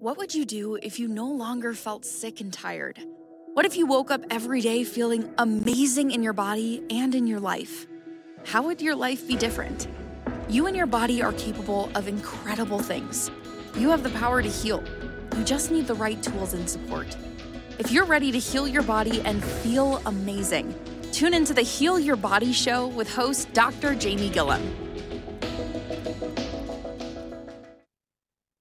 What would you do if you no longer felt sick and tired? What if you woke up every day feeling amazing in your body and in your life? How would your life be different? You and your body are capable of incredible things. You have the power to heal. You just need the right tools and support. If you're ready to heal your body and feel amazing, tune into the Heal Your Body show with host Dr. Jamie Gilliam.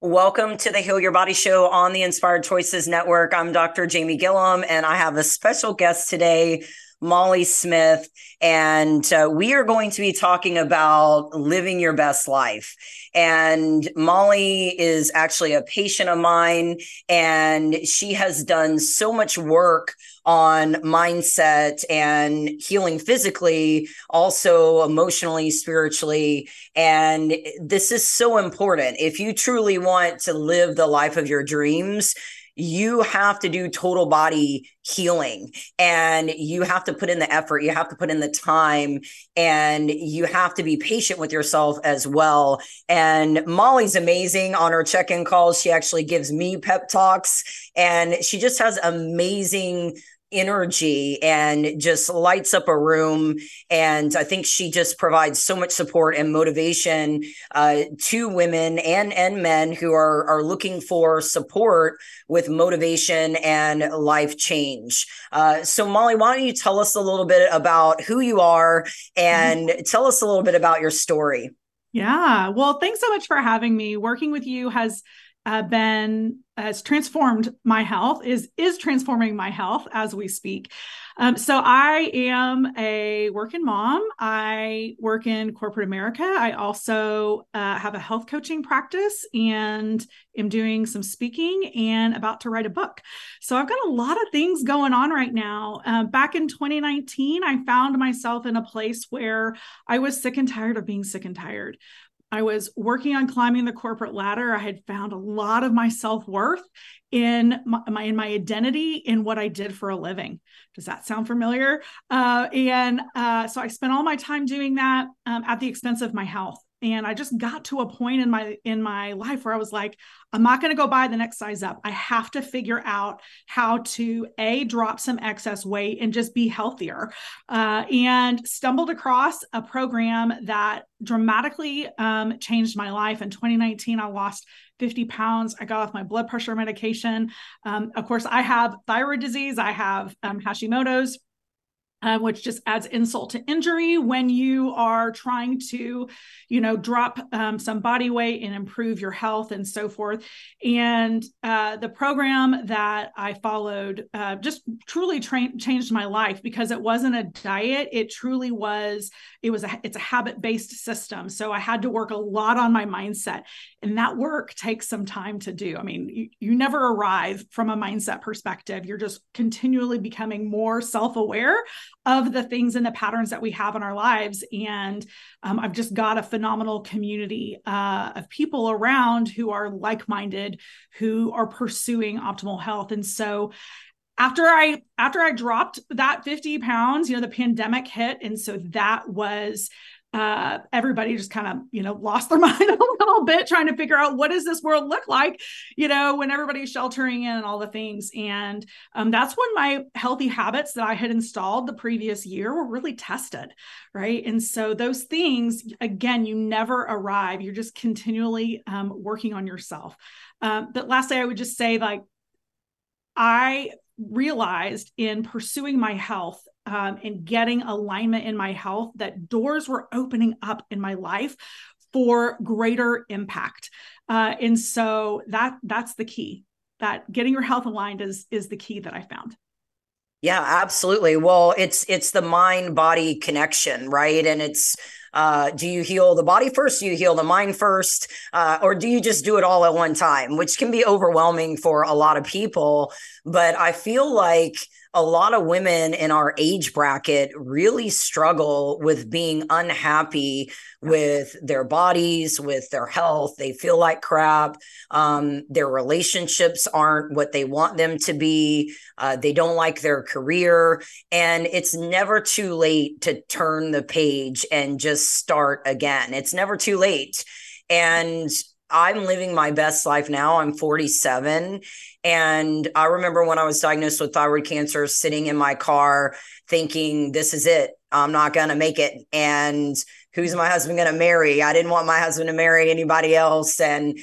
Welcome to the Heal Your Body Show on the Inspired Choices Network. I'm Dr. Jamie Gilliam, and I have a special guest today, Molly Smith. And uh, we are going to be talking about living your best life. And Molly is actually a patient of mine, and she has done so much work on mindset and healing physically, also emotionally, spiritually. And this is so important. If you truly want to live the life of your dreams, you have to do total body healing. And you have to put in the effort. You have to put in the time. And you have to be patient with yourself as well. And molly's amazing on her check-in calls. She actually gives me pep talks. And she just has amazing energy and just lights up a room. And I think she just provides so much support and motivation uh, to women and and men who are are looking for support with motivation and life change. Uh, so Molly, why don't you tell us a little bit about who you are and mm-hmm. tell us a little bit about your story? Yeah. Well, thanks so much for having me. Working with you has uh, been has transformed my health is is transforming my health as we speak. Um, so i am a working mom. I work in corporate america. I also uh, have a health coaching practice and am doing some speaking and about to write a book. So i've got a lot of things going on right now. Uh, back in 2019 i found myself in a place where i was sick and tired of being sick and tired I was working on climbing the corporate ladder. I had found a lot of my self worth in my, my, in my identity in what I did for a living. Does that sound familiar? Uh, and uh, so I spent all my time doing that um, at the expense of my health and i just got to a point in my in my life where i was like i'm not going to go buy the next size up. I have to figure out how to a drop some excess weight and just be healthier. Uh, and stumbled across a program that dramatically um, changed my life. In 2019 i lost 50 pounds. I got off my blood pressure medication. Um, of course i have thyroid disease. I have um, hashimoto's uh, which just adds insult to injury when you are trying to, you know, drop um, some body weight and improve your health and so forth. And uh, the program that I followed uh, just truly tra- changed my life because it wasn't a diet; it truly was. It was a it's a habit based system. So I had to work a lot on my mindset, and that work takes some time to do. I mean, you, you never arrive from a mindset perspective. You're just continually becoming more self aware of the things and the patterns that we have in our lives. And um, I've just got a phenomenal community uh, of people around who are like minded, who are pursuing optimal health. And so, after I after I dropped that 50 pounds, you know, the pandemic hit, and so that was uh, everybody just kind of you know lost their mind a little bit trying to figure out what does this world look like? You know when everybody's sheltering in and all the things. And um, that's when my healthy habits that i had installed the previous year were really tested right? And so those things again you never arrive. You're just continually um, working on yourself. Um, but lastly i would just say like i realized in pursuing my health um, and getting alignment in my health that doors were opening up in my life for greater impact uh, and so that that's the key that getting your health aligned is is the key that i found yeah absolutely well it's it's the mind body connection right and it's uh, do you heal the body first? Do you heal the mind first? Uh, or do you just do it all at one time, which can be overwhelming for a lot of people? But I feel like a lot of women in our age bracket really struggle with being unhappy with their bodies, with their health. They feel like crap. Um, their relationships aren't what they want them to be. Uh, they don't like their career. And it's never too late to turn the page and just start again. It's never too late. And I'm living my best life now. I'm 47. And I remember when I was diagnosed with thyroid cancer, sitting in my car thinking, this is it. I'm not going to make it. And who's my husband going to marry? I didn't want my husband to marry anybody else. And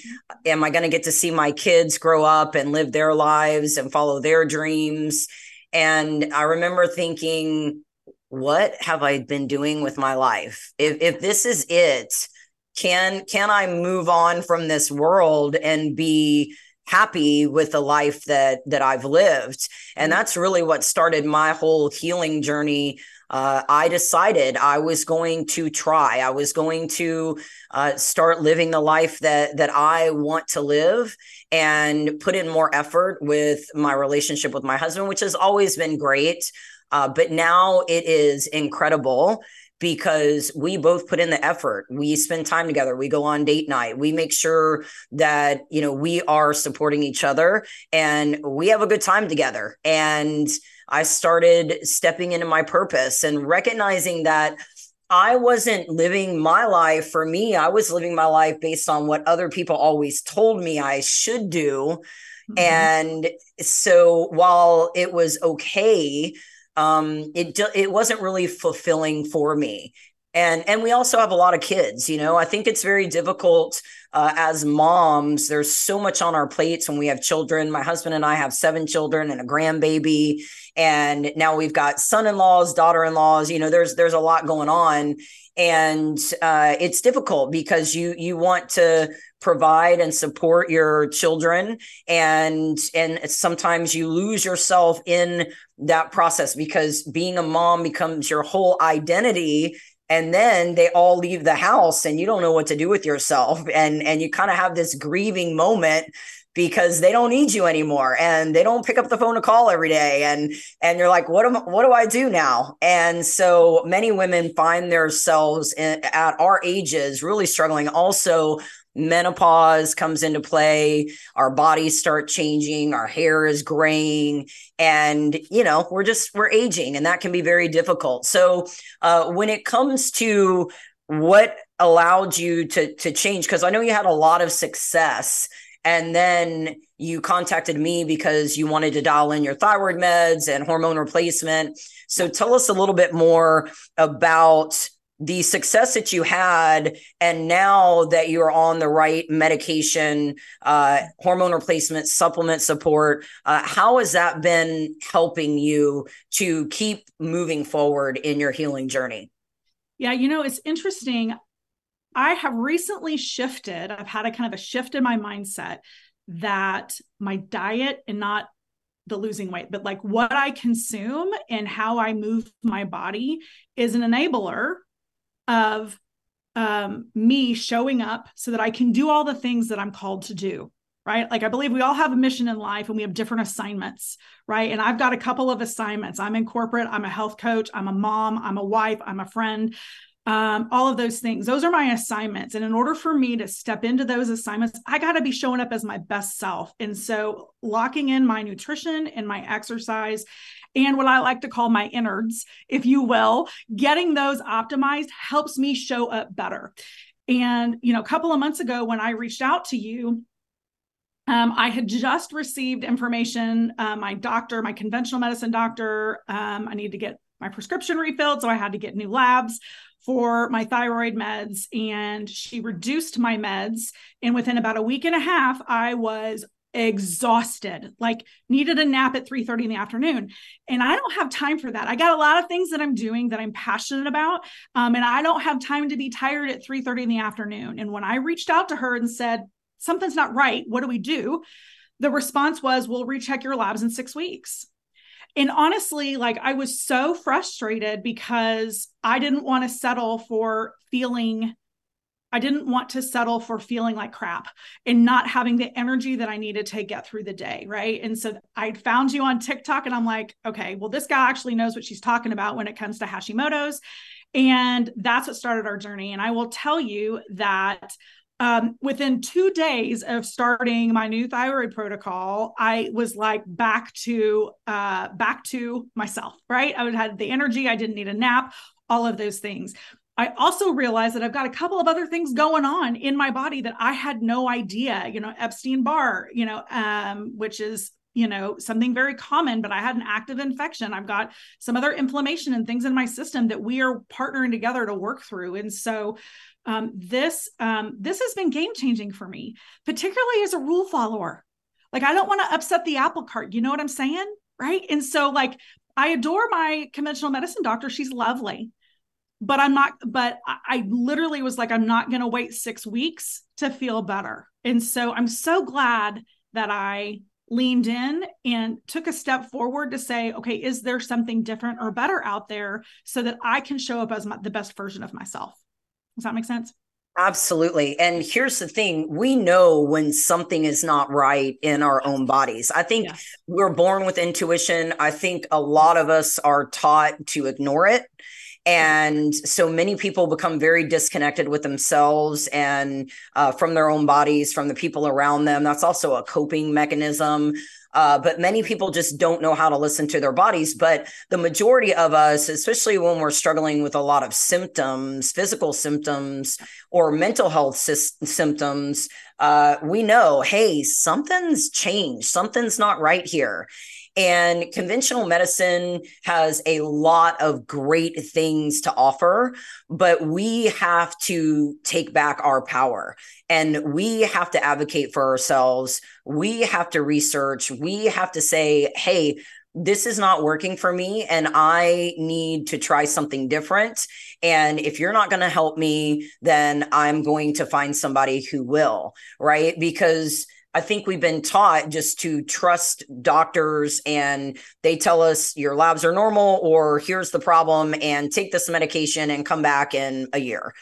am I going to get to see my kids grow up and live their lives and follow their dreams? And I remember thinking, what have I been doing with my life? If if this is it, can can I move on from this world and be happy with the life that that I've lived? And mm-hmm. that's really what started my whole healing journey. Uh, I decided I was going to try. I was going to uh, start living the life that that I want to live and put in more effort with my relationship with my husband, which has always been great. Uh, but now it is incredible because we both put in the effort. We spend time together. We go on date night. We make sure that, you know, we are supporting each other and we have a good time together. And I started stepping into my purpose and recognizing that I wasn't living my life for me. I was living my life based on what other people always told me I should do. Mm-hmm. And so while it was okay, um, it it wasn't really fulfilling for me. And and we also have a lot of kids. You know, I think it's very difficult uh, as moms. There's so much on our plates when we have children. My husband and I have seven children and a grandbaby, and now we've got son-in-laws, daughter-in-laws. You know, there's there's a lot going on, and uh, it's difficult because you you want to provide and support your children and and sometimes you lose yourself in that process because being a mom becomes your whole identity and then they all leave the house and you don't know what to do with yourself. And and you kind of have this grieving moment because they don't need you anymore and they don't pick up the phone to call every day and and you're like what am what do I do now? And so many women find themselves in, at our ages really struggling. Also menopause comes into play our bodies start changing our hair is graying and you know we're just we're aging and that can be very difficult. So uh, when it comes to what allowed you to to change because i know you had a lot of success and then you contacted me because you wanted to dial in your thyroid meds and hormone replacement. So tell us a little bit more about the success that you had and now that you're on the right medication uh, hormone replacement supplement support uh, how has that been helping you to keep moving forward in your healing journey? Yeah you know it's interesting i have recently shifted i've had a kind of a shift in my mindset that my diet and not the losing weight, but like what I consume and how I move my body is an enabler of um, me showing up so that I can do all the things that I'm called to do. Right. Like I believe we all have a mission in life and we have different assignments. Right. And I've got a couple of assignments. I'm in corporate, I'm a health coach, I'm a mom, I'm a wife, I'm a friend. Um, all of those things. Those are my assignments. And in order for me to step into those assignments, I got to be showing up as my best self. And so, locking in my nutrition and my exercise and what I like to call my innards, if you will, getting those optimized helps me show up better. And, you know, a couple of months ago when I reached out to you, um, I had just received information. Uh, my doctor, my conventional medicine doctor, um, I need to get my prescription refilled. So I had to get new labs for my thyroid meds. And she reduced my meds. And within about a week and a half, I was exhausted like needed a nap at 3 30 in the afternoon. And i don't have time for that. I got a lot of things that i'm doing that i'm passionate about um, and i don't have time to be tired at 3 30 in the afternoon. And when i reached out to her and said something's not right. What do we do? the response was we'll recheck your labs in six weeks and honestly like i was so frustrated because i didn't want to settle for feeling I didn't want to settle for feeling like crap and not having the energy that I needed to get through the day. Right. And so I found you on TikTok and I'm like, okay, well, this guy actually knows what she's talking about when it comes to Hashimoto's. And that's what started our journey. And I will tell you that um, within two days of starting my new thyroid protocol, I was like back to uh, back to myself. Right, I had the energy. I didn't need a nap. All of those things. I also realized that I've got a couple of other things going on in my body that I had no idea, you know, Epstein Barr, you know, um, which is, you know, something very common, but I had an active infection. I've got some other inflammation and things in my system that we are partnering together to work through. And so um, this um, this has been game changing for me, particularly as a rule follower. Like I don't want to upset the apple cart. You know what I'm saying? Right. And so like I adore my conventional medicine doctor. She's lovely. But I'm not, but I, literally was like, I'm not going to wait six weeks to feel better. And so I'm so glad that I leaned in and took a step forward to say, okay, is there something different or better out there so that I can show up as my, the best version of myself? Does that make sense? Absolutely. And here's the thing we know when something is not right in our own bodies. I think yes. we're born with intuition. I think a lot of us are taught to ignore it. And so many people become very disconnected with themselves and uh, from their own bodies, from the people around them. That's also a coping mechanism. Uh, but many people just don't know how to listen to their bodies. But the majority of us, especially when we're struggling with a lot of symptoms, physical symptoms, or mental health sy- symptoms, uh, we know, hey, something's changed, something's not right here. And conventional medicine has a lot of great things to offer, but we have to take back our power and we have to advocate for ourselves. We have to research. We have to say, hey, this is not working for me and I need to try something different. And if you're not going to help me, then I'm going to find somebody who will, right? Because I think we've been taught just to trust doctors and they tell us your labs are normal or here's the problem and take this medication and come back in a year.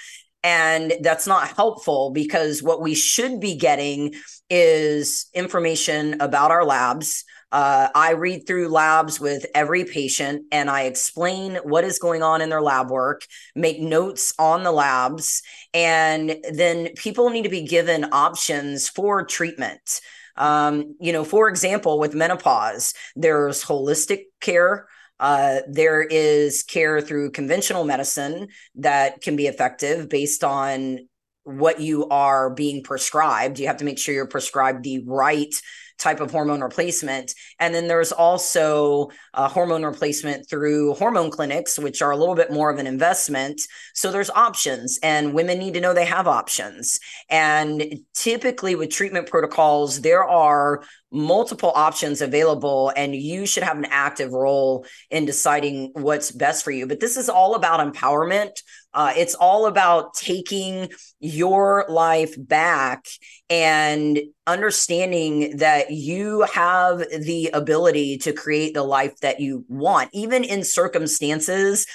And that's not helpful because what we should be getting is information about our labs, uh, I read through labs with every patient and I explain what is going on in their lab work, make notes on the labs, and then people need to be given options for treatment. Um, you know, for example, with menopause, there's holistic care. Uh, there is care through conventional medicine that can be effective based on what you are being prescribed. You have to make sure you're prescribed the right type of hormone replacement. And then there's also a hormone replacement through hormone clinics, which are a little bit more of an investment. So there's options, and women need to know they have options. And typically, with treatment protocols, there are multiple options available and you should have an active role in deciding what's best for you. But this is all about empowerment. Uh, it's all about taking your life back and understanding that you have the ability to create the life that you want even in circumstances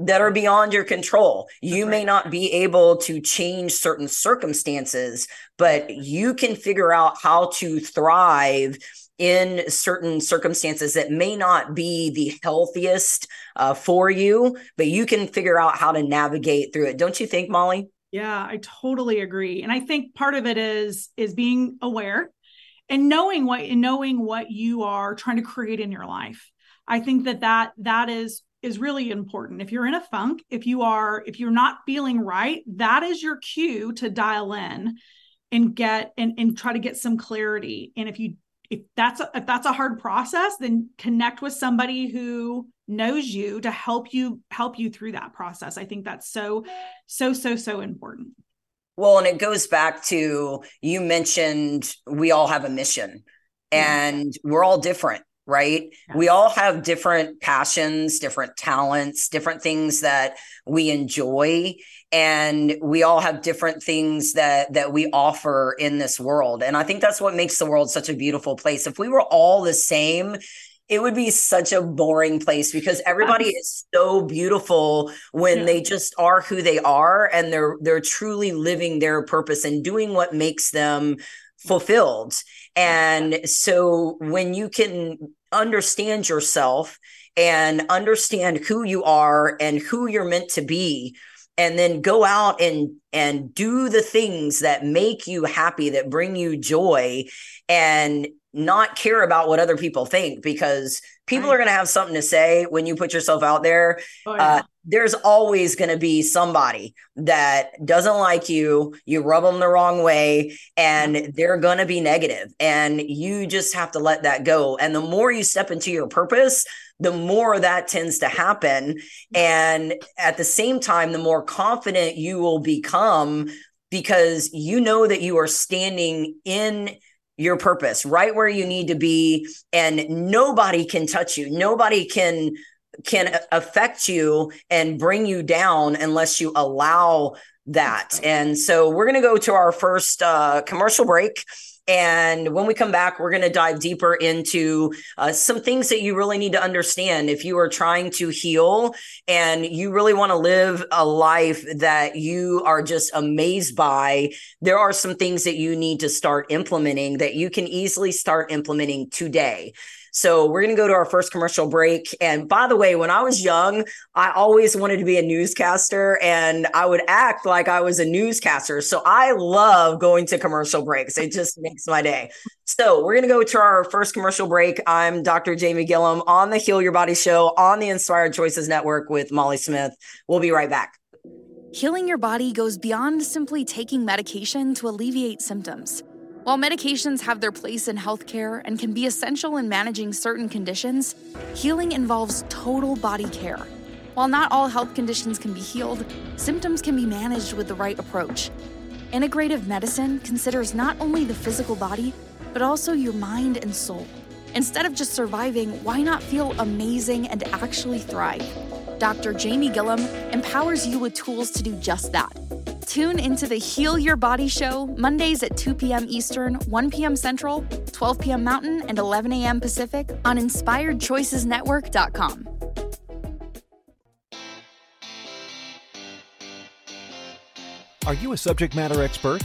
that are beyond your control. You right. may not be able to change certain circumstances, but you can figure out how to thrive in certain circumstances that may not be the healthiest uh, for you, but you can figure out how to navigate through it. Don't you think, Molly? Yeah, I totally agree. And I think part of it is is being aware and knowing what and knowing what you are trying to create in your life. I think that that that is is really important. If you're in a funk, if you are if you're not feeling right, that is your cue to dial in and get and and try to get some clarity. And if you if that's a, if that's a hard process, then connect with somebody who knows you to help you help you through that process. I think that's so so so so important. Well, and it goes back to you mentioned we all have a mission and we're all different right? Yes. We all have different passions, different talents, different things that we enjoy and we all have different things that that we offer in this world. And I think that's what makes the world such a beautiful place. If we were all the same, it would be such a boring place because everybody is so beautiful when yeah. they just are who they are and they're they're truly living their purpose and doing what makes them fulfilled. And so when you can understand yourself and understand who you are and who you're meant to be and then go out and and do the things that make you happy that bring you joy and not care about what other people think because people right. are going to have something to say when you put yourself out there. Oh, yeah. uh, there's always going to be somebody that doesn't like you. You rub them the wrong way and they're going to be negative. negative, and you just have to let that go. And the more you step into your purpose, the more that tends to happen. And at the same time, the more confident you will become because you know that you are standing in your purpose right where you need to be and nobody can touch you. Nobody can can affect you and bring you down unless you allow that. And so we're going to go to our first uh, commercial break and when we come back, we're going to dive deeper into uh, some things that you really need to understand if you are trying to heal and you really want to live a life that you are just amazed by. There are some things that you need to start implementing that you can easily start implementing today. So we're going to go to our first commercial break. And by the way, when I was young, I always wanted to be a newscaster and I would act like I was a newscaster. So I love going to commercial breaks. It just makes my day. So we're going to go to our first commercial break. I'm Dr. Jamie Gilliam on the Heal Your Body show on the Inspired Choices Network with Molly Smith. We'll be right back. Healing your body goes beyond simply taking medication to alleviate symptoms. While medications have their place in healthcare and can be essential in managing certain conditions, healing involves total body care. While not all health conditions can be healed, symptoms can be managed with the right approach. Integrative medicine considers not only the physical body, but also your mind and soul. Instead of just surviving, why not feel amazing and actually thrive? Dr. Jamie Gilliam empowers you with tools to do just that. Tune into the Heal Your Body show Mondays at 2 p.m. Eastern, 1 p.m. Central, 12 p.m. Mountain, and 11 a.m. Pacific on InspiredChoicesNetwork.com. Are you a subject matter expert?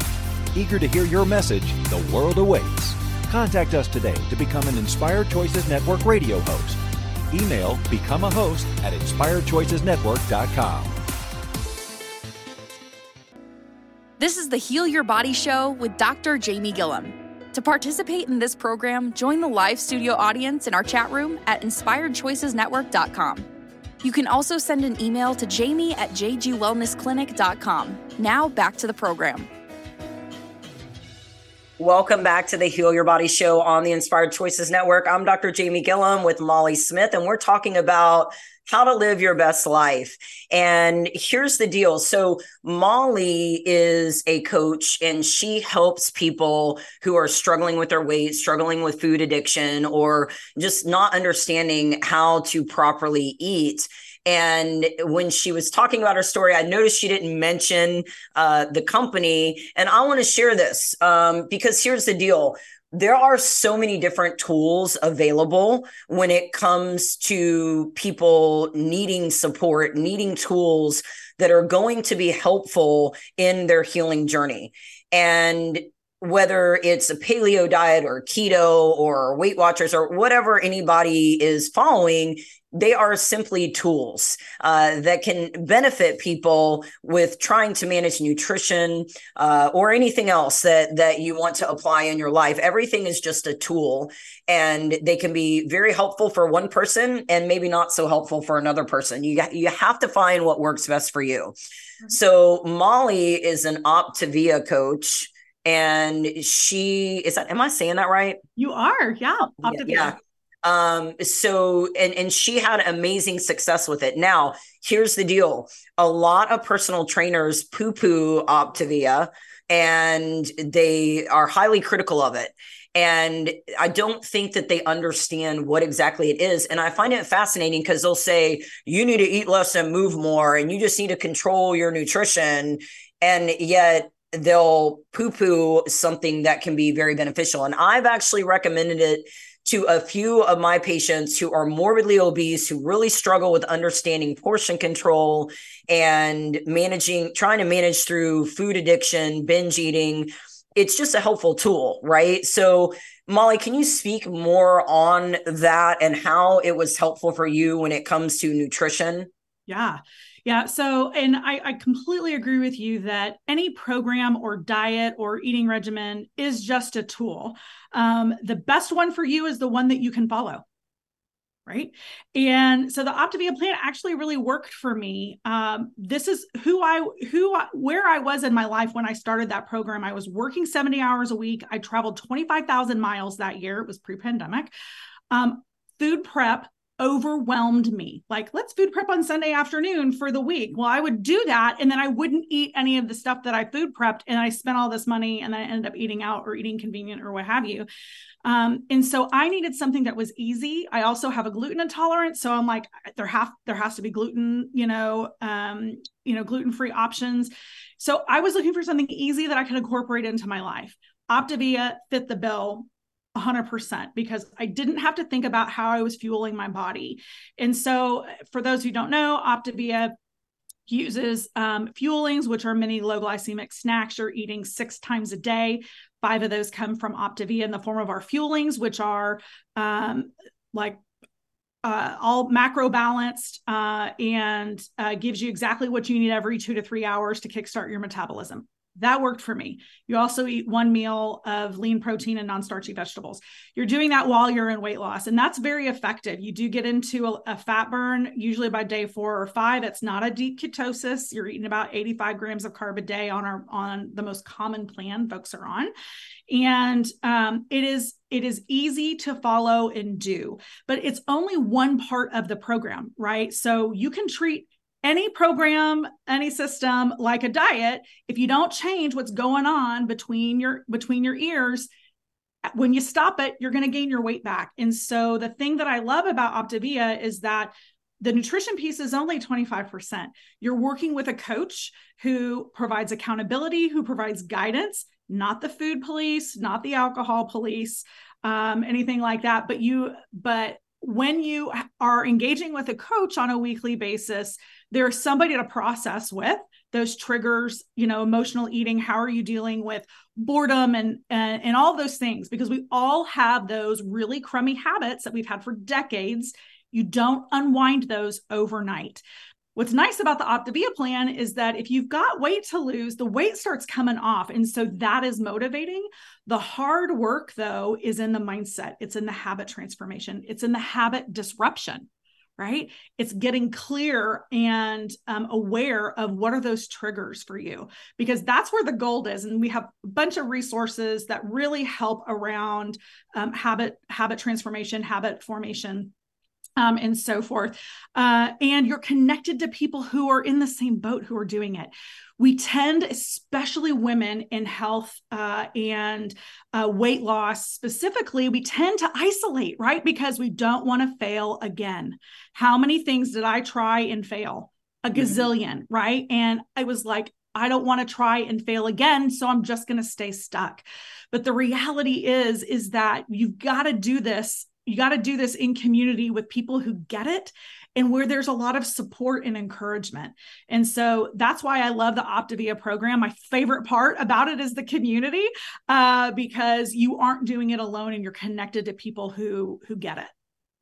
Eager to hear your message, the world awaits. Contact us today to become an Inspired Choices Network radio host. Email become a host at inspiredchoicesnetwork.com. This is the Heal Your Body Show with Dr. Jamie Gilliam. To participate in this program, join the live studio audience in our chat room at inspiredchoicesnetwork.com. You can also send an email to jamie at jgwellnessclinic.com. Now back to the program. Welcome back to the Heal Your Body show on the Inspired Choices Network. I'm Dr. Jamie Gilliam with Molly Smith, and we're talking about how to live your best life. And here's the deal. So, Molly is a coach and she helps people who are struggling with their weight, struggling with food addiction, or just not understanding how to properly eat. And when she was talking about her story, I noticed she didn't mention uh, the company. And I want to share this um, because here's the deal there are so many different tools available when it comes to people needing support, needing tools that are going to be helpful in their healing journey. And whether it's a paleo diet or keto or Weight Watchers or whatever anybody is following, they are simply tools uh, that can benefit people with trying to manage nutrition uh, or anything else that that you want to apply in your life. Everything is just a tool and they can be very helpful for one person and maybe not so helpful for another person. You you have to find what works best for you. Mm-hmm. so molly is an optavia coach and she is that am i saying that right? You are yeah optavia. yeah um, so and and she had amazing success with it. Now, here's the deal: a lot of personal trainers poo-poo Optavia, and they are highly critical of it. And I don't think that they understand what exactly it is. And I find it fascinating because they'll say, you need to eat less and move more, and you just need to control your nutrition. And yet they'll poo poo something that can be very beneficial. And I've actually recommended it to a few of my patients who are morbidly obese, who really struggle with understanding portion control and managing, trying to manage through food addiction, binge eating. It's just a helpful tool, right? So, Molly, can you speak more on that and how it was helpful for you when it comes to nutrition? Yeah. Yeah. So, and I, I, completely agree with you that any program or diet or eating regimen is just a tool. Um, the best one for you is the one that you can follow. Right. And so the Optavia plan actually really worked for me. Um, this is who I, who, where I was in my life when I started that program. I was working 70 hours a week. I traveled 25,000 miles that year. It was pre pandemic. Um, food prep overwhelmed me. Like, let's food prep on Sunday afternoon for the week. Well, I would do that and then I wouldn't eat any of the stuff that I food prepped and I spent all this money and then I ended up eating out or eating convenient or what have you. Um, and so I needed something that was easy. I also have a gluten intolerance, so I'm like, there have there has to be gluten, you know, um, you know, gluten free options. So I was looking for something easy that I could incorporate into my life. Optavia fit the bill 100% because I didn't have to think about how I was fueling my body. And so, for those who don't know, Optavia uses um, fuelings, which are mini low glycemic snacks you're eating six times a day. Five of those come from Optavia in the form of our fuelings, which are um, like uh, all macro balanced uh, and uh, gives you exactly what you need every two to three hours to kickstart your metabolism. That worked for me. You also eat one meal of lean protein and non starchy vegetables. You're doing that while you're in weight loss, and that's very effective. You do get into a, a, fat burn usually by day four or five. It's not a deep ketosis. You're eating about 85 grams of carb a day on our on the most common plan folks are on, and um, it is it is easy to follow and do, but it's only one part of the program, right? So you can treat any program any system like a diet if you don't change what's going on between your between your ears when you stop it you're going to gain your weight back. And so the thing that i love about optavia is that the nutrition piece is only 25% you're working with a coach who provides accountability who provides guidance not the food police not the alcohol police um, anything like that but you but when you are engaging with a coach on a weekly basis there's somebody to process with those triggers you know emotional eating how are you dealing with boredom and, and and all those things because we all have those really crummy habits that we've had for decades. You don't unwind those overnight What's nice about the Optavia plan is that if you've got weight to lose, the weight starts coming off. And so that is motivating. The hard work, though, is in the mindset, it's in the habit transformation, it's in the habit disruption right? It's getting clear and um, aware of what are those triggers for you, because that's where the gold is. And we have a bunch of resources that really help around um, habit habit transformation, habit formation. Um, and so forth. Uh, and you're connected to people who are in the same boat who are doing it we tend, especially women in health uh, and uh, weight loss specifically, we tend to isolate, right? Because we don't want to fail again. How many things did I try and fail? A mm-hmm. gazillion, mm-hmm. right? And I was like, I don't want to try and fail again, so I'm just going to stay stuck. But the reality is is that you've got to do this you got to do this in community with people who get it and where there's a lot of support and encouragement. And so that's why I love the Optavia program. My favorite part about it is the community uh, because you aren't doing it alone and you're connected to people who who get it.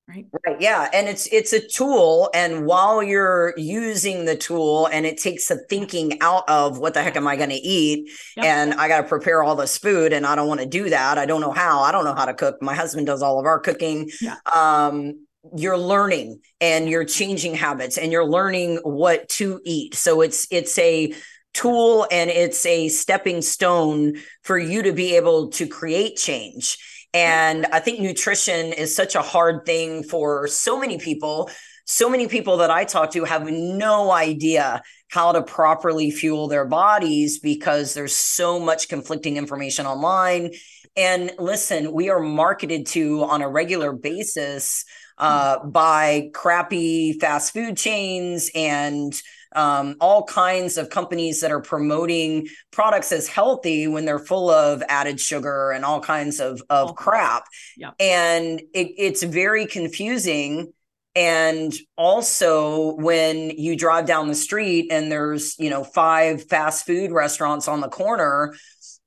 Right. Right. Yeah. And it's it's a tool. And while you're using the tool and it takes the thinking out of what the heck am I going to eat? Yep. And I got to prepare all this food and I don't want to do that. I don't know how. I don't know how to cook. My husband does all of our cooking. Yeah. Um, you're learning and you're changing habits and you're learning what to eat. So it's it's a tool and it's a stepping stone for you to be able to create change. And I think nutrition is such a hard thing for so many people. So many people that I talk to have no idea how to properly fuel their bodies because there's so much conflicting information online And listen, we are marketed to on a regular basis uh, by crappy fast food chains and um, all kinds of companies that are promoting products as healthy when they're full of added sugar and all kinds of, of crap. Yeah. And it, it's very confusing. And also, when you drive down the street and there's, you know, five fast food restaurants on the corner,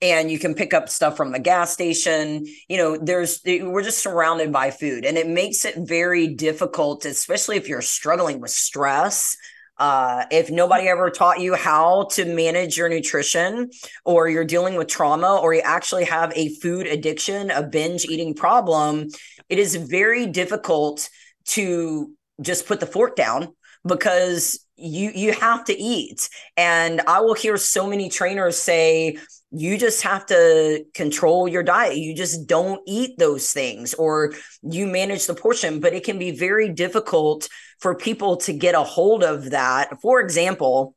and you can pick up stuff from the gas station you know there's we're just surrounded by food and it makes it very difficult especially if you're struggling with stress uh, if nobody ever taught you how to manage your nutrition or you're dealing with trauma or you actually have a food addiction a binge eating problem it is very difficult to just put the fork down because you you have to eat and i will hear so many trainers say you just have to control your diet. You just don't eat those things or you manage the portion, but it can be very difficult for people to get a hold of that. For example,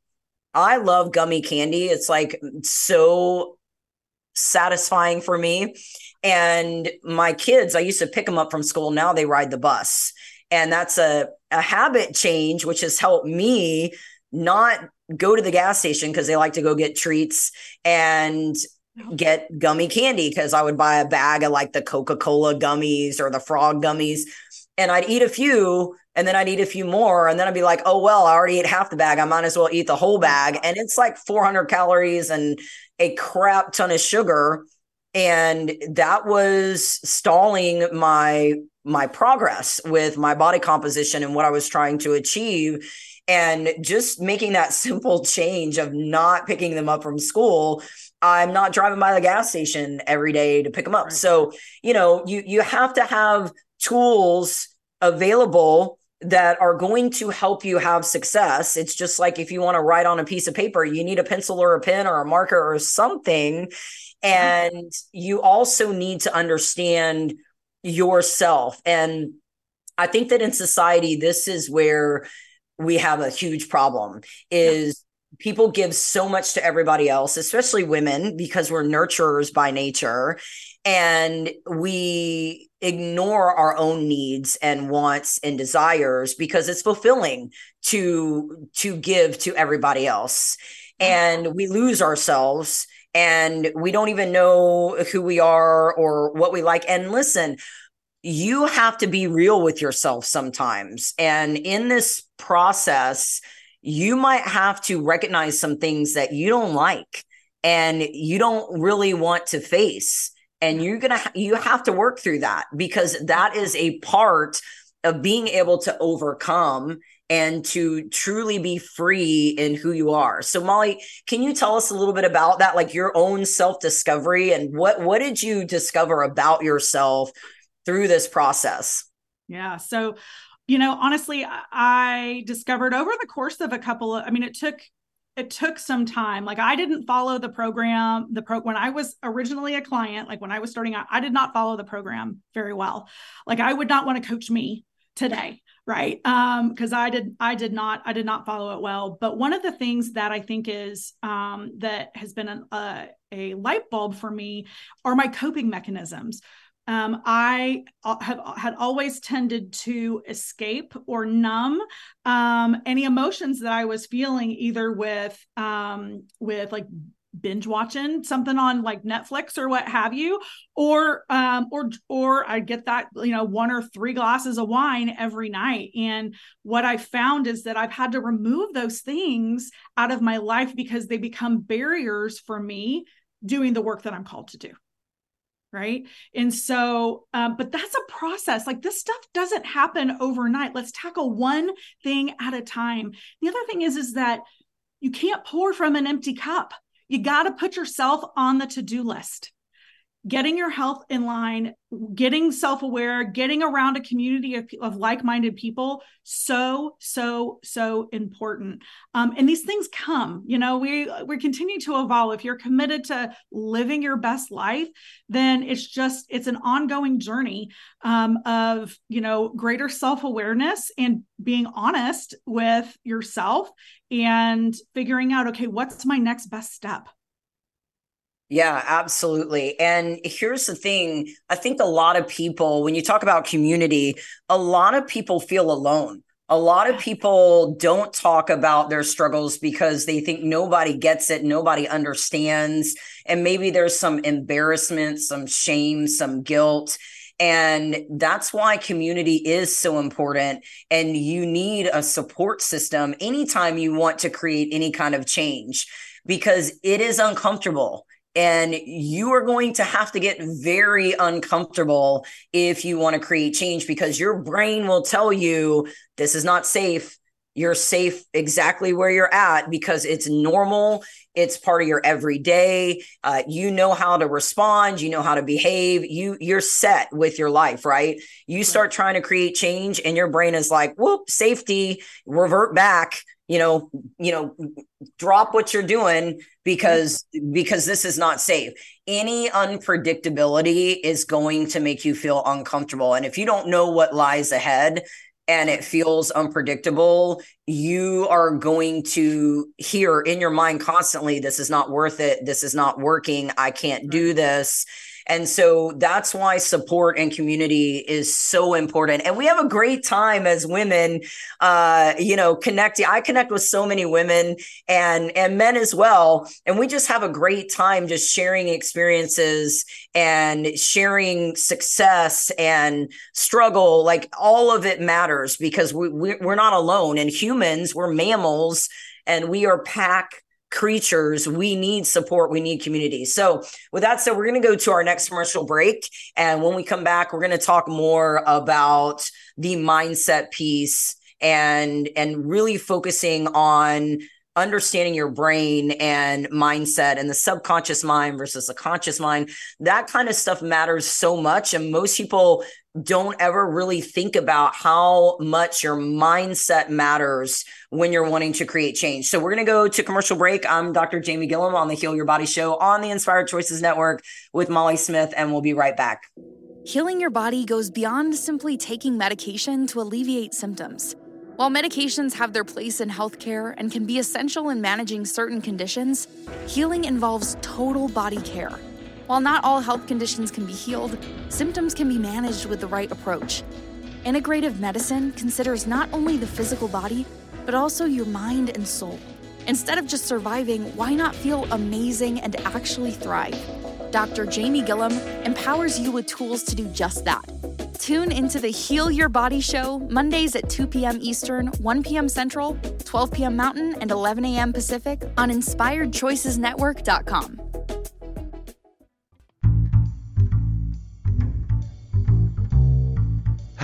I love gummy candy. It's like so satisfying for me. And my kids, I used to pick them up from school. Now they ride the bus. And that's a, a habit change, which has helped me not go to the gas station because they like to go get treats and get gummy candy because I would buy a bag of like the Coca Cola gummies or the frog gummies. And I'd eat a few and then I'd eat a few more. And then I'd be like, oh, well, I already ate half the bag. I might as well eat the whole bag. And it's like 400 calories and a crap ton of sugar. And that was stalling my my progress with my body composition and what I was trying to achieve and just making that simple change of not picking them up from school i'm not driving by the gas station every day to pick them up so you know you you have to have tools available that are going to help you have success. It's just like if you want to write on a piece of paper, you need a pencil or a pen or a marker or something. Mm-hmm. And you also need to understand yourself. And I think that in society, this is where we have a huge problem is yeah. people give so much to everybody else especially women because we're nurturers by nature and we ignore our own needs and wants and desires because it's fulfilling to to give to everybody else mm-hmm. and we lose ourselves and we don't even know who we are or what we like and listen you have to be real with yourself sometimes. And in this process, you might have to recognize some things that you don't like and you don't really want to face. And you're to, you have to work through that because that is a part of being able to overcome and to truly be free in who you are. So Molly, can you tell us a little bit about that like your own self-discovery and what what did you discover about yourself through this process? Yeah. So, you know, honestly, I discovered over the course of a couple of, I mean, it took, it took some time. Like I didn't follow the program, the pro when I was originally a client, like when I was starting out, I did not follow the program very well. Like I would not want to coach me today right um because i did i did not i did not follow it well but one of the things that i think is um that has been an, uh, a light bulb for me are my coping mechanisms um, I uh, have uh, had always tended to escape or numb um, any emotions that I was feeling, either with um, with like binge watching something on like Netflix or what have you, or um, or or I get that you know one or three glasses of wine every night. And what I found is that I've had to remove those things out of my life because they become barriers for me doing the work that I'm called to do right? And so um, but that's a process. Like this stuff doesn't happen overnight. Let's tackle one thing at a time. The other thing is is that you can't pour from an empty cup. You got to put yourself on the to-do list getting your health in line, getting self aware, getting around a community of, of like minded people, so, so, so important. Um, and these things come, you know, we, we continue to evolve. If you're committed to living your best life, then it's just, it's an ongoing journey um, of, you know, greater self awareness and being honest with yourself and figuring out, okay, what's my next best step? Yeah, absolutely. And here's the thing I think a lot of people, when you talk about community, a lot of people feel alone. A lot of people don't talk about their struggles because they think nobody gets it, nobody understands. And maybe there's some embarrassment, some shame, some guilt. And that's why community is so important. And you need a support system anytime you want to create any kind of change because it is uncomfortable and you are going to have to get very uncomfortable if you want to create change because your brain will tell you this is not safe. You're safe exactly where you're at because it's normal. It's part of your everyday. Uh, you know how to respond. You know how to behave. You you're set with your life, right? You start trying to create change, and your brain is like, "Whoop, safety, revert back." You know, you know, drop what you're doing because mm-hmm. because this is not safe. Any unpredictability is going to make you feel uncomfortable. And if you don't know what lies ahead and it feels unpredictable you are going to hear in your mind constantly this is not worth it. This is not working. I can't do this and so that's why support and community is so important. And we have a great time as women, uh, you know, connecting. I connect with so many women and and men as well. And we just have a great time just sharing experiences and sharing success and struggle. Like all of it matters because we, we we're not alone. And humans, we're mammals and we are pack creatures, we need support, we need community. So, with that said, we're going to go to our next commercial break. And when we come back, we're going to talk more about the mindset piece and and really focusing on understanding your brain and mindset and the subconscious mind versus the conscious mind that kind of stuff matters so much and most people don't ever really think about how much your mindset matters when you're wanting to create change. So we're going to go to commercial break. I'm Dr. Jamie Gilliam on the Heal Your Body show on the Inspired Choices Network with Molly Smith and we'll be right back. Healing your body goes beyond simply taking medication to alleviate symptoms. While medications have their place in healthcare and can be essential in managing certain conditions, healing involves total body care. While not all health conditions can be healed, symptoms can be managed with the right approach. Integrative medicine considers not only the physical body, but also your mind and soul. Instead of just surviving, why not feel amazing and actually thrive? Dr. Jamie Gilliam empowers you with tools to do just that. Tune into the Heal Your Body show Mondays at 2 p.m. Eastern, 1 p.m. Central, 12 p.m. Mountain, and 11 a.m. Pacific on InspiredChoicesNetwork.com.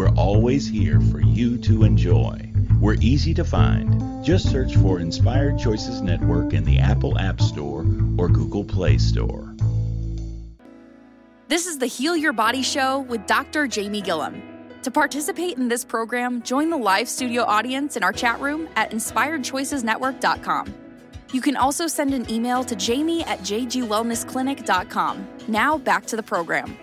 we're always here for you to enjoy. We're easy to find. Just search for Inspired Choices Network in the Apple App Store or Google Play Store. This is the Heal Your Body Show with Dr. Jamie Gilliam. To participate in this program, join the live studio audience in our chat room at inspiredchoicesnetwork.com. You can also send an email to jamie at jgwellnessclinic.com. Now back to the program.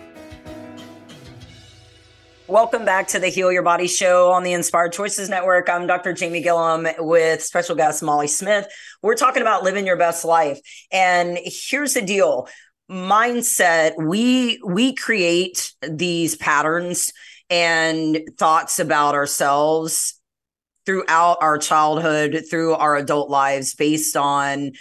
Welcome back to the Heal Your Body show on the Inspired Choices Network. I'm Dr. Jamie Gilliam with special guest Molly Smith. We're talking about living your best life. And here's the deal mindset we we create these patterns and thoughts about ourselves throughout our childhood, through our adult lives, based on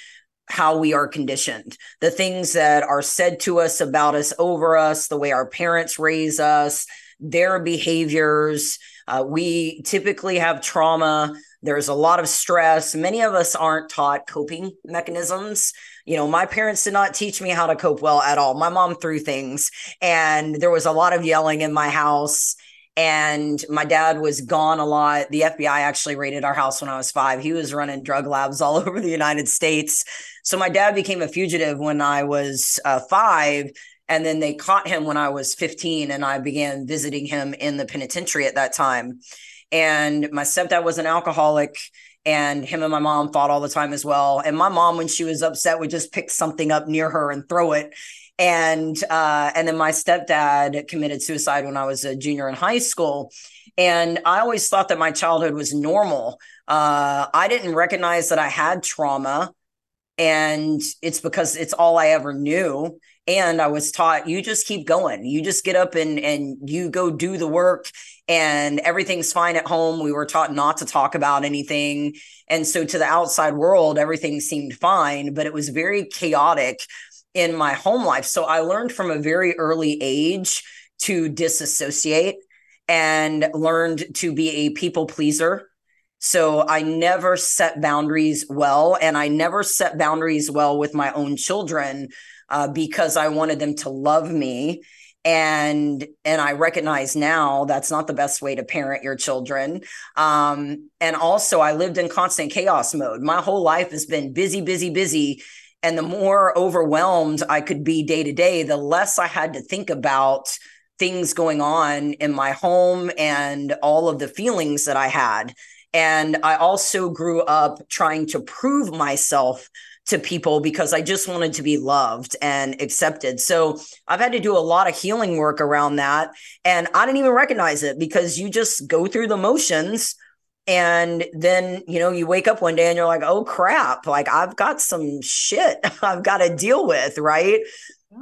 how we are conditioned, the things that are said to us about us, over us, the way our parents raise us, their behaviors. Uh, we typically have trauma. There's a lot of stress. Many of us aren't taught coping mechanisms. You know, my parents did not teach me how to cope well at all. My mom threw things, and there was a lot of yelling in my house and my dad was gone a lot. The FBI actually raided our house when I was five. He was running drug labs all over the United States. So my dad became a fugitive when I was uh, five. And then they caught him when I was 15, and I began visiting him in the penitentiary at that time. And my stepdad was an alcoholic, and him and my mom fought all the time as well. And my mom, when she was upset, would just pick something up near her and throw it. And uh, and then my stepdad committed suicide when I was a junior in high school. And I always thought that my childhood was normal. Uh, I didn't recognize that I had trauma and it's because it's all I ever knew. And I was taught you just keep going. You just get up and and you go do the work and everything's fine at home. We were taught not to talk about anything. And so to the outside world, everything seemed fine, but it was very chaotic in my home life. So I learned from a very early age to disassociate and learned to be a people pleaser so I never set boundaries well, and I never set boundaries well with my own children uh, because I wanted them to love me. And and I recognize now that's not the best way to parent your children. Um, and also, I lived in constant chaos mode. My whole life has been busy, busy, busy. And the more overwhelmed I could be day to day, the less I had to think about things going on in my home and all of the feelings that I had. And I also grew up trying to prove myself to people because I just wanted to be loved and accepted. So I've had to do a lot of healing work around that. And I didn't even recognize it because you just go through the motions. And then, you know, you wake up one day and you're like, oh crap, like I've got some shit I've got to deal with. Right.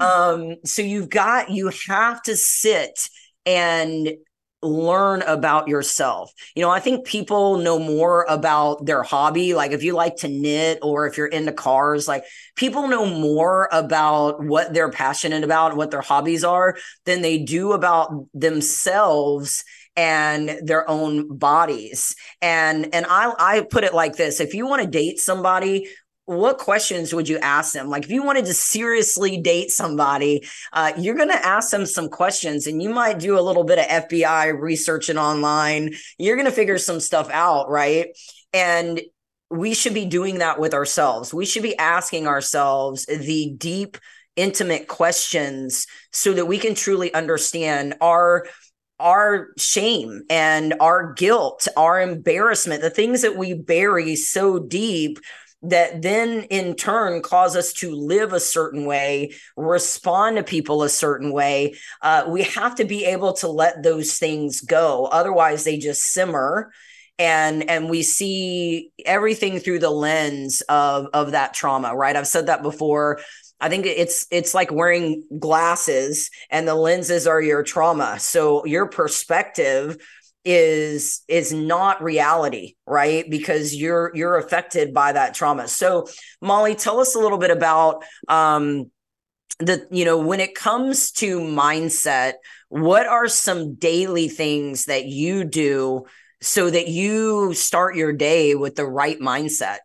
Um, so you've got, you have to sit and learn about yourself. You know, I think people know more about their hobby. Like if you like to knit or if you're into cars, like people know more about what they're passionate about what their hobbies are than they do about themselves and their own bodies. And and I I put it like this, if you want to date somebody, what questions would you ask them? Like, if you wanted to seriously date somebody, uh, you're going to ask them some questions and you might do a little bit of FBI researching online. You're going to figure some stuff out, right? And we should be doing that with ourselves. We should be asking ourselves the deep, intimate questions so that we can truly understand our our shame and our guilt, our embarrassment, the things that we bury so deep that then in turn cause us to live a certain way, respond to people a certain way. Uh, we have to be able to let those things go. Otherwise, they just simmer and and we see everything through the lens of of that trauma right i've said that before i think it's it's like wearing glasses and the lenses are your trauma so your perspective is is not reality right? Because you're you're affected by that trauma. So molly tell us a little bit about um the you know when it comes to mindset what are some daily things that you do so that you start your day with the right mindset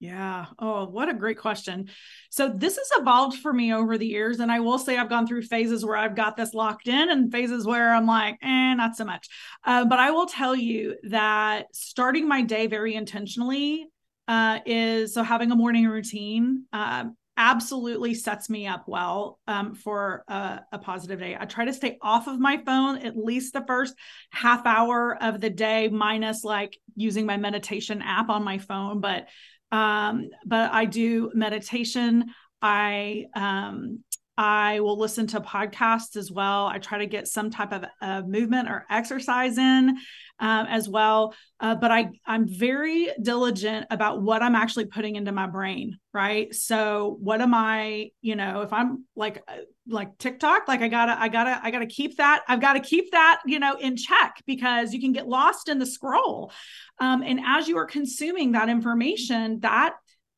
yeah. Oh, what a great question. So this has evolved for me over the years. And I will say I've gone through phases where I've got this locked in and phases where I'm like, eh, not so much. Uh, but I will tell you that starting my day very intentionally uh, is so having a morning routine. Uh, absolutely sets me up well um, for a, a, positive day. I try to stay off of my phone at least the first half hour of the day, minus like using my meditation app on my phone. But um, but I do meditation. I um, I will listen to podcasts as well. I try to get some type of uh, movement or exercise in um, as well. Uh, but I I'm very diligent about what I'm actually putting into my brain. Right. So what am I? You know, if I'm like uh, like TikTok, like I gotta I gotta I gotta keep that I've got to keep that you know in check because you can get lost in the scroll. Um, and as you are consuming that information, that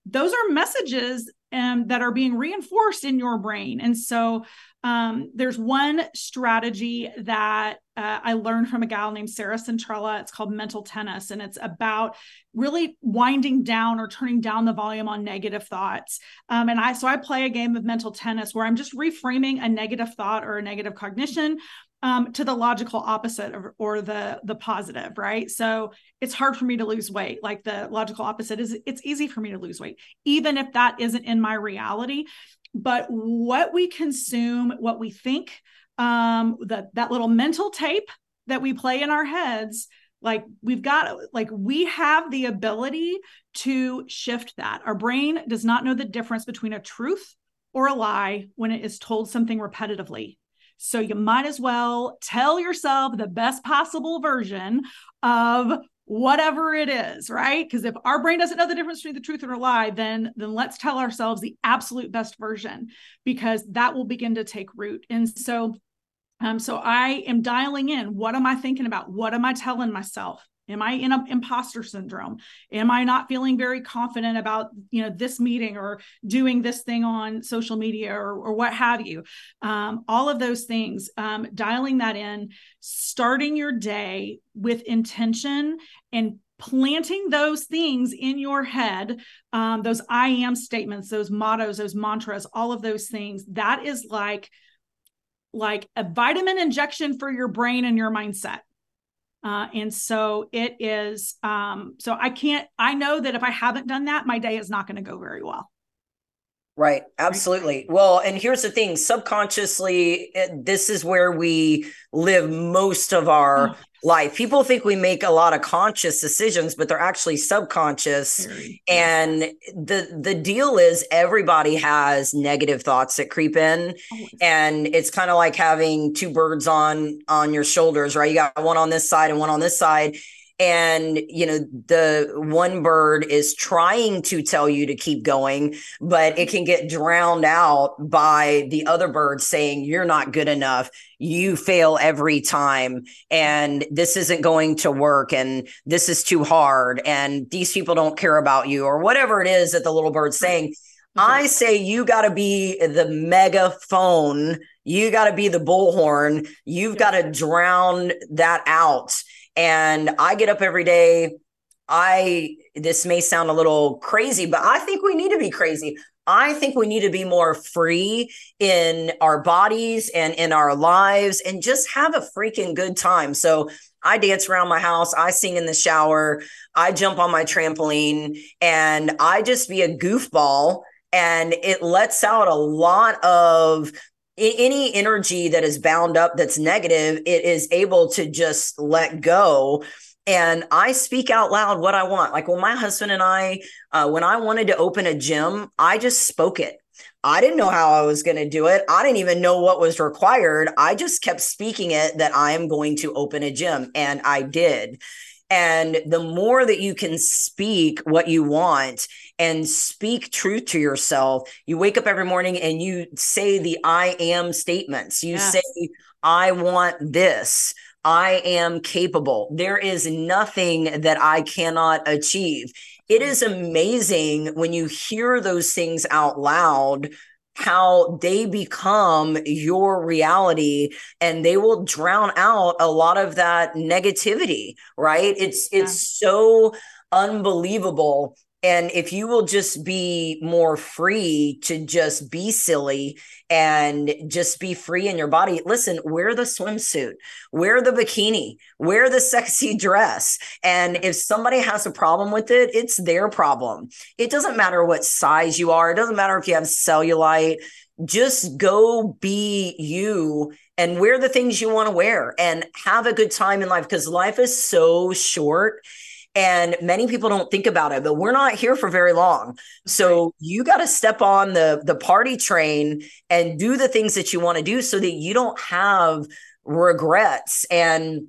those are messages um, that are being reinforced in your brain. And so um, there's one strategy that uh, I learned from a gal named Sarah Centrella. It's called mental tennis, and it's about really winding down or turning down the volume on negative thoughts. Um, and I so I play a game of mental tennis where I'm just reframing a negative thought or a negative cognition um, to the logical opposite or, or the the positive, right? So it's hard for me to lose weight. Like the logical opposite is it's easy for me to lose weight, even if that isn't in my reality. But what we consume, what we think, um, that that little mental tape that we play in our heads like we've got like we have the ability to shift that. Our brain does not know the difference between a truth or a lie when it is told something repetitively. So you might as well tell yourself the best possible version of whatever it is right because if our brain doesn't know the difference between the truth and a lie then then let's tell ourselves the absolute best version because that will begin to take root and so um, so I am dialing in. What am I thinking about? What am I telling myself? Am I in an imposter syndrome? Am I not feeling very confident about you know this meeting or doing this thing on social media or, or what have you? Um, all of those things. Um, dialing that in, starting your day with intention and planting those things in your head um, those i am statements those mottos those mantras all of those things that is like like a vitamin injection for your brain and your mindset. Uh, and so it is, um, so I can't, I know that if I haven't done that, my day is not going to go very well. Right. Absolutely. Well, and here's the thing subconsciously, eh, this is where we live most of our oh, life. People think we make a lot of conscious decisions, but they're actually subconscious. And the the deal is everybody has negative thoughts that creep in. And it's kind of like having two birds on on your shoulders, right? You got one on this side and one on this side and you know the one bird is trying to tell you to keep going but it can get drowned out by the other bird saying you're not good enough. You fail every time. And this isn't going to work. And this is too hard. And these people don't care about you or whatever it is that the little bird's saying. I say you got to be the megaphone. You got to be the bullhorn. You've got to drown that out and I get up every day. I, this may sound a little crazy, but I think we need to be crazy. I think we need to be more free in our bodies and in our lives and just have a freaking good time. So I dance around my house, I sing in the shower, I jump on my trampoline, and I just be a goofball. And it lets out a lot of any energy that is bound up that's negative, it is able to just let go. And I speak out loud what I want. Like when my husband and I, uh, when I wanted to open a gym, I just spoke it. I didn't know how I was going to do it. I didn't even know what was required. I just kept speaking it that I am going to open a gym. And I did. And the more that you can speak what you want and speak truth to yourself, you wake up every morning and you say the I am statements. You yes. say, I want this. I am capable. There is nothing that I cannot achieve. It is amazing when you hear those things out loud how they become your reality and they will drown out a lot of that negativity right it's yeah. it's so unbelievable and if you will just be more free to just be silly and just be free in your body, listen, wear the swimsuit, wear the bikini, wear the sexy dress. And if somebody has a problem with it, it's their problem. It doesn't matter what size you are, it doesn't matter if you have cellulite. Just go be you and wear the things you want to wear and have a good time in life because life is so short and many people don't think about it but we're not here for very long. So you got to step on the the party train and do the things that you want to do so that you don't have regrets. And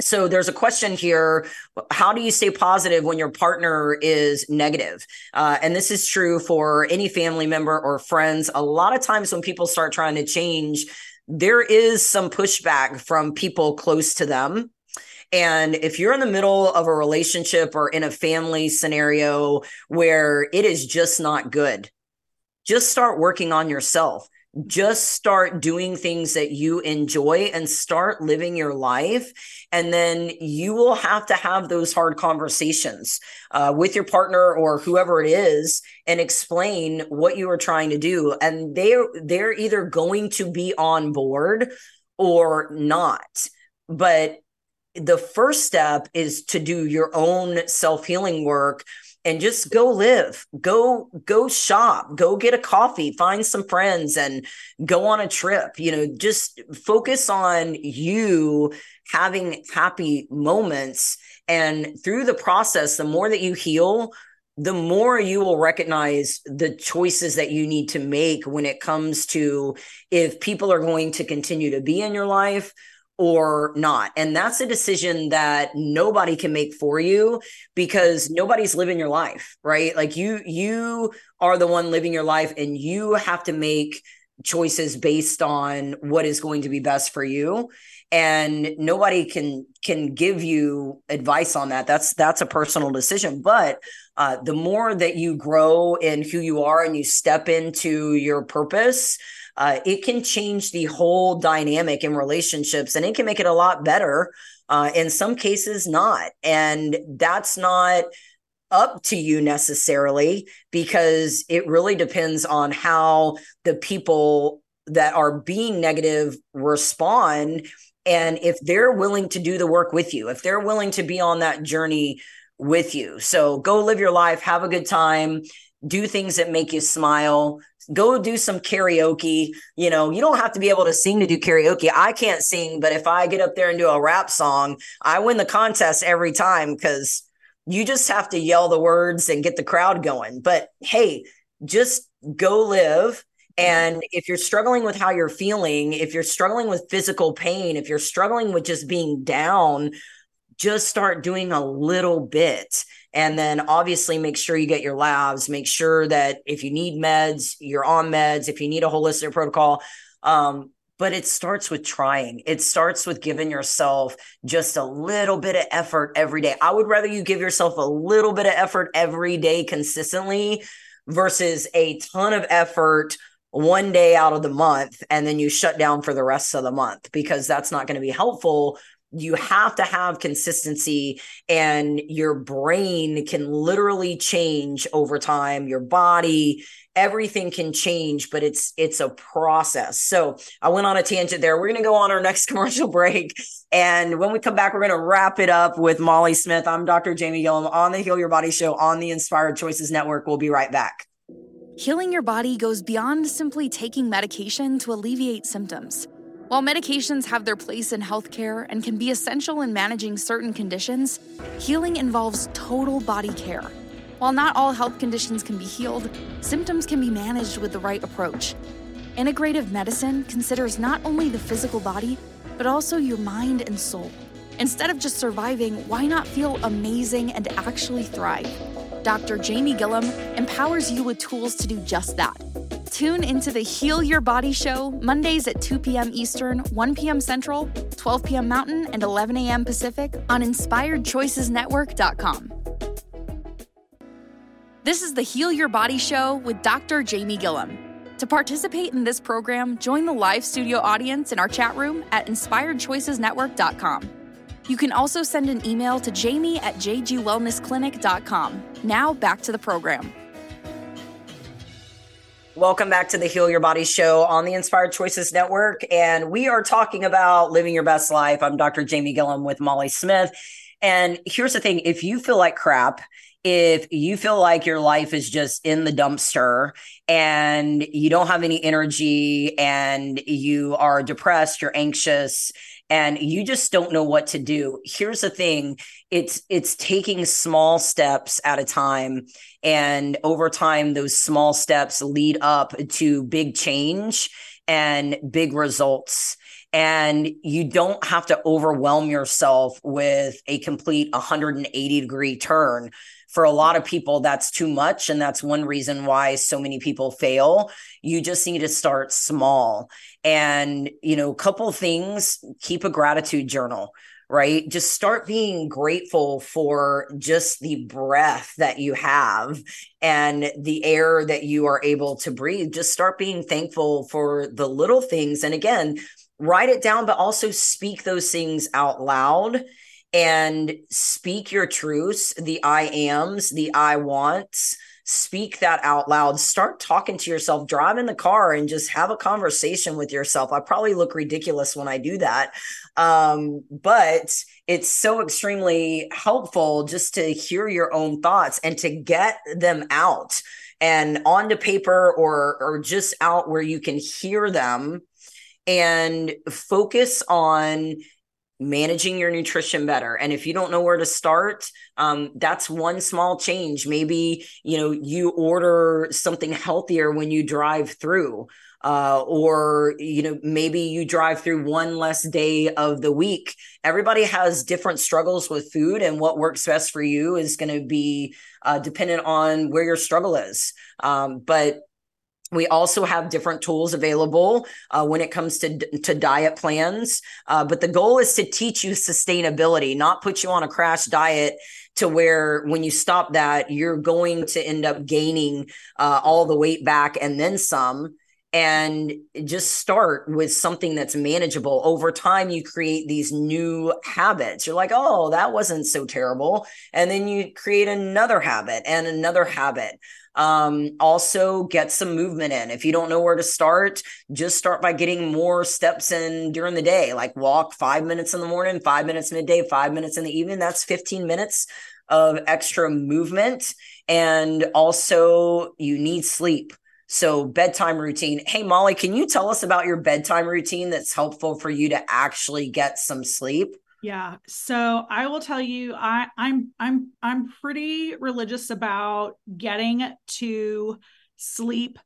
so there's a question here how do you stay positive when your partner is negative? Uh, and this is true for any family member or friends. A lot of times when people start trying to change there is some pushback from people close to them and if you're in the middle of a relationship or in a family scenario where it is just not good, just start working on yourself. Just start doing things that you enjoy and start living your life. And then you will have to have those hard conversations uh, with your partner or whoever it is and explain what you are trying to do. And they're, they're either going to be on board or not. But the first step is to do your own self healing work and just go live. Go go shop. Go get a coffee. Find some friends and go on a trip. You know just focus on you having happy moments. And through the process the more that you heal the more you will recognize the choices that you need to make when it comes to if people are going to continue to be in your life or not. And that's a decision that nobody can make for you because nobody's living your life, right? Like you you are the one living your life and you have to make choices based on what is going to be best for you and nobody can can give you advice on that that's that's a personal decision but uh, the more that you grow in who you are and you step into your purpose uh, it can change the whole dynamic in relationships and it can make it a lot better. Uh, in some cases, not. And that's not up to you necessarily because it really depends on how the people that are being negative respond and if they're willing to do the work with you if they're willing to be on that journey with you so go live your life have a good time do things that make you smile. Go do some karaoke. You know you don't have to be able to sing to do karaoke. I can't sing but if i get up there and do a rap song i win the contest every time because you just have to yell the words and get the crowd going. But hey just go live. And if you're struggling with how you're feeling if you're struggling with physical pain if you're struggling with just being down just start doing a little bit and then obviously make sure you get your labs, make sure that if you need meds, you're on meds, if you need a holistic protocol. Um, but it starts with trying. It starts with giving yourself just a little bit of effort every day. I would rather you give yourself a little bit of effort every day consistently versus a ton of effort one day out of the month and then you shut down for the rest of the month because that's not going to be helpful you have to have consistency and your brain can literally change over time. Your body everything can change but it's it's a process. So i went on a tangent there. We're going to go on our next commercial break. And when we come back we're going to wrap it up with molly smith. I'm dr jamie gilliam on the heal your body show on the inspired choices network. We'll be right back. Healing your body goes beyond simply taking medication to alleviate symptoms while medications have their place in healthcare and can be essential in managing certain conditions, healing involves total body care. While not all health conditions can be healed, symptoms can be managed with the right approach. Integrative medicine considers not only the physical body, but also your mind and soul. Instead of just surviving, why not feel amazing and actually thrive? Dr. Jamie Gilliam empowers you with tools to do just that. Tune into the Heal Your Body show Mondays at 2 p.m. Eastern, 1 p.m. Central, 12 p.m. Mountain, and 11 a.m. Pacific on InspiredChoicesNetwork.com. This is the Heal Your Body show with Dr. Jamie Gilliam. To participate in this program, join the live studio audience in our chat room at InspiredChoicesNetwork.com. You can also send an email to jamie at jgwellnessclinic.com. Now back to the program. Welcome back to the Heal Your Body show on the Inspired Choices Network. And we are talking about living your best life. I'm Dr. Jamie Gilliam with Molly Smith. And here's the thing if you feel like crap, if you feel like your life is just in the dumpster and you don't have any energy and you are depressed, you're anxious, and you just don't know what to do here's the thing it's it's taking small steps at a time. And over time those small steps lead up to big change and big results. And you don't have to overwhelm yourself with a complete 180 degree turn for a lot of people that's too much and that's one reason why so many people fail. You just need to start small. And you know a couple things keep a gratitude journal right? Just start being grateful for just the breath that you have and the air that you are able to breathe. Just start being thankful for the little things. And again write it down but also speak those things out loud and speak your truths, the I ams, the I wants, speak that out loud. Start talking to yourself, drive in the car and just have a conversation with yourself. I probably look ridiculous when I do that. Um, but it's so extremely helpful just to hear your own thoughts and to get them out and onto paper or or just out where you can hear them and focus on managing your nutrition better. And if you don't know where to start um, that's one small change. Maybe you know you order something healthier when you drive through uh, or you know maybe you drive through one less day of the week. Everybody has different struggles with food and what works best for you is going to be uh, dependent on where your struggle is. Um, but we also have different tools available uh, when it comes to, to diet plans. Uh, but the goal is to teach you sustainability, not put you on a crash diet to where when you stop that, you're going to end up gaining uh, all the weight back and then some and just start with something that's manageable. Over time, you create these new habits. You're like, oh, that wasn't so terrible. And then you create another habit and another habit. Um, also, get some movement in. If you don't know where to start, just start by getting more steps in during the day, like walk five minutes in the morning, five minutes midday, five minutes in the evening. That's 15 minutes of extra movement. And also, you need sleep so, bedtime routine. Hey, Molly, can you tell us about your bedtime routine that's helpful for you to actually get some sleep? Yeah. So I will tell you, I, I'm I'm I'm pretty religious about getting to sleep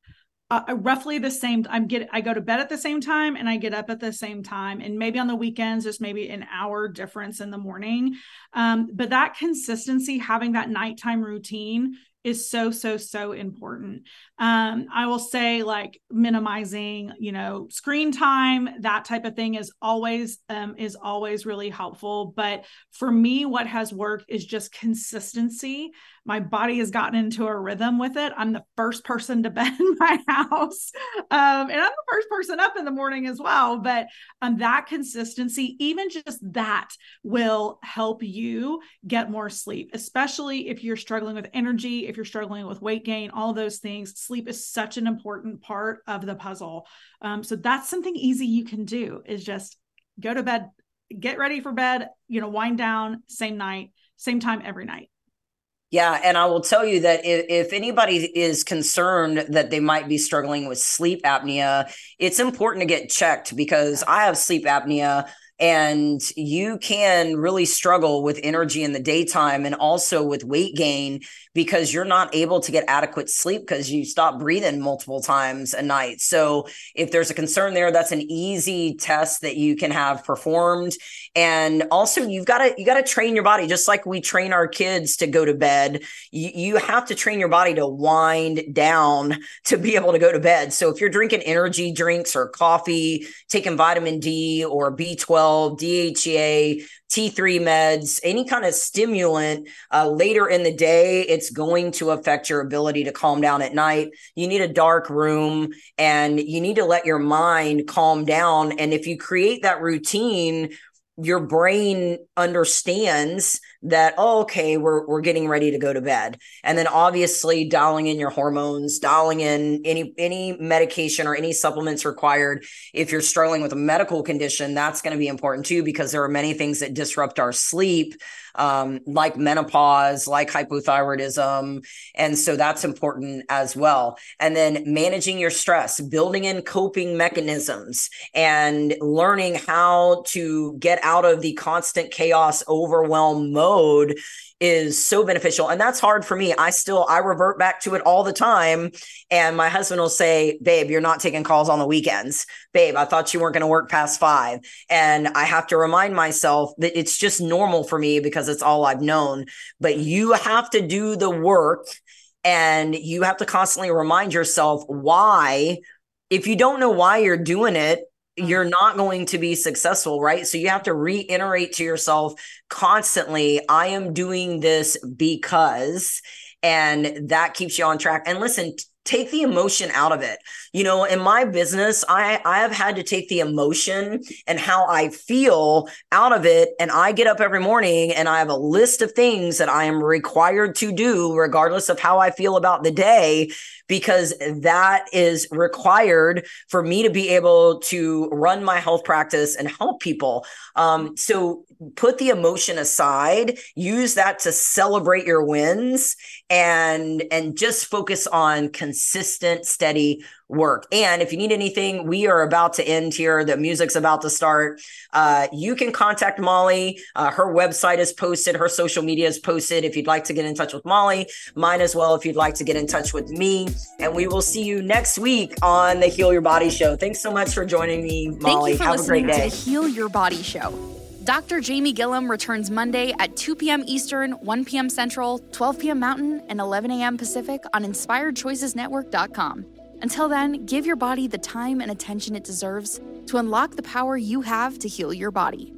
uh, uh roughly the same i'm get i go to bed at the same time and i get up at the same time and maybe on the weekends just maybe an hour difference in the morning um, but that consistency having that nighttime routine is so so so important um i will say like minimizing you know screen time that type of thing is always um is always really helpful but for me what has worked is just consistency my body has gotten into a rhythm with it. I'm the first person to bed in my house. Um, and I'm the first person up in the morning as well. But um, that consistency, even just that, will help you get more sleep, especially if you're struggling with energy, if you're struggling with weight gain, all those things. Sleep is such an important part of the puzzle. Um, so that's something easy you can do is just go to bed, get ready for bed, you know, wind down, same night, same time every night. Yeah, and I will tell you that if, if, anybody is concerned that they might be struggling with sleep apnea, it's important to get checked because I have sleep apnea and you can really struggle with energy in the daytime and also with weight gain because you're not able to get adequate sleep because you stop breathing multiple times a night. So if there's a concern there, that's an easy test that you can have performed. And also you've got to you got to train your body just like we train our kids to go to bed. You, you have to train your body to wind down to be able to go to bed. So if you're drinking energy drinks or coffee, taking vitamin D or B12, DHEA, T3 meds, any kind of stimulant uh, later in the day, it's going to affect your ability to calm down at night. You need a dark room and you need to let your mind calm down. And if you create that routine, your brain understands that oh, okay we're we're getting ready to go to bed and then obviously dialing in your hormones dialing in any any medication or any supplements required if you're struggling with a medical condition that's going to be important too because there are many things that disrupt our sleep um, like menopause, like hypothyroidism. And so that's important as well. And then managing your stress, building in coping mechanisms, and learning how to get out of the constant chaos, overwhelm mode is so beneficial. And that's hard for me. I still i revert back to it all the time. And my husband will say babe you're not taking calls on the weekends. Babe i thought you weren't going to work past 5 and i have to remind myself that it's just normal for me because it's all i've known. But you have to do the work and you have to constantly remind yourself why if you don't know why you're doing it you're mm-hmm. not going to be successful, right? So you have to reiterate to yourself constantly, I am doing this because, and that keeps you on track. And listen, take the emotion out of it. You know, in my business, I I have had to take the emotion and how I feel out of it and I get up every morning and I have a list of things that I am required to do regardless of how I feel about the day because that is required for me to be able to run my health practice and help people. Um, so put the emotion aside, use that to celebrate your wins and and just focus on consistent steady work. And if you need anything, we are about to end here. The music's about to start. Uh, you can contact Molly. Uh, her website is posted. Her social media is posted. If you'd like to get in touch with Molly, mine as well. If you'd like to get in touch with me, and we will see you next week on the Heal Your Body Show. Thanks so much for joining me, Molly. Have a great day. To the Heal Your Body Show. Dr. Jamie Gilliam returns Monday at 2 p.m. Eastern, 1 p.m. Central, 12 p.m. Mountain, and 11 a.m. Pacific on InspiredChoicesNetwork.com. Until then, give your body the time and attention it deserves to unlock the power you have to heal your body.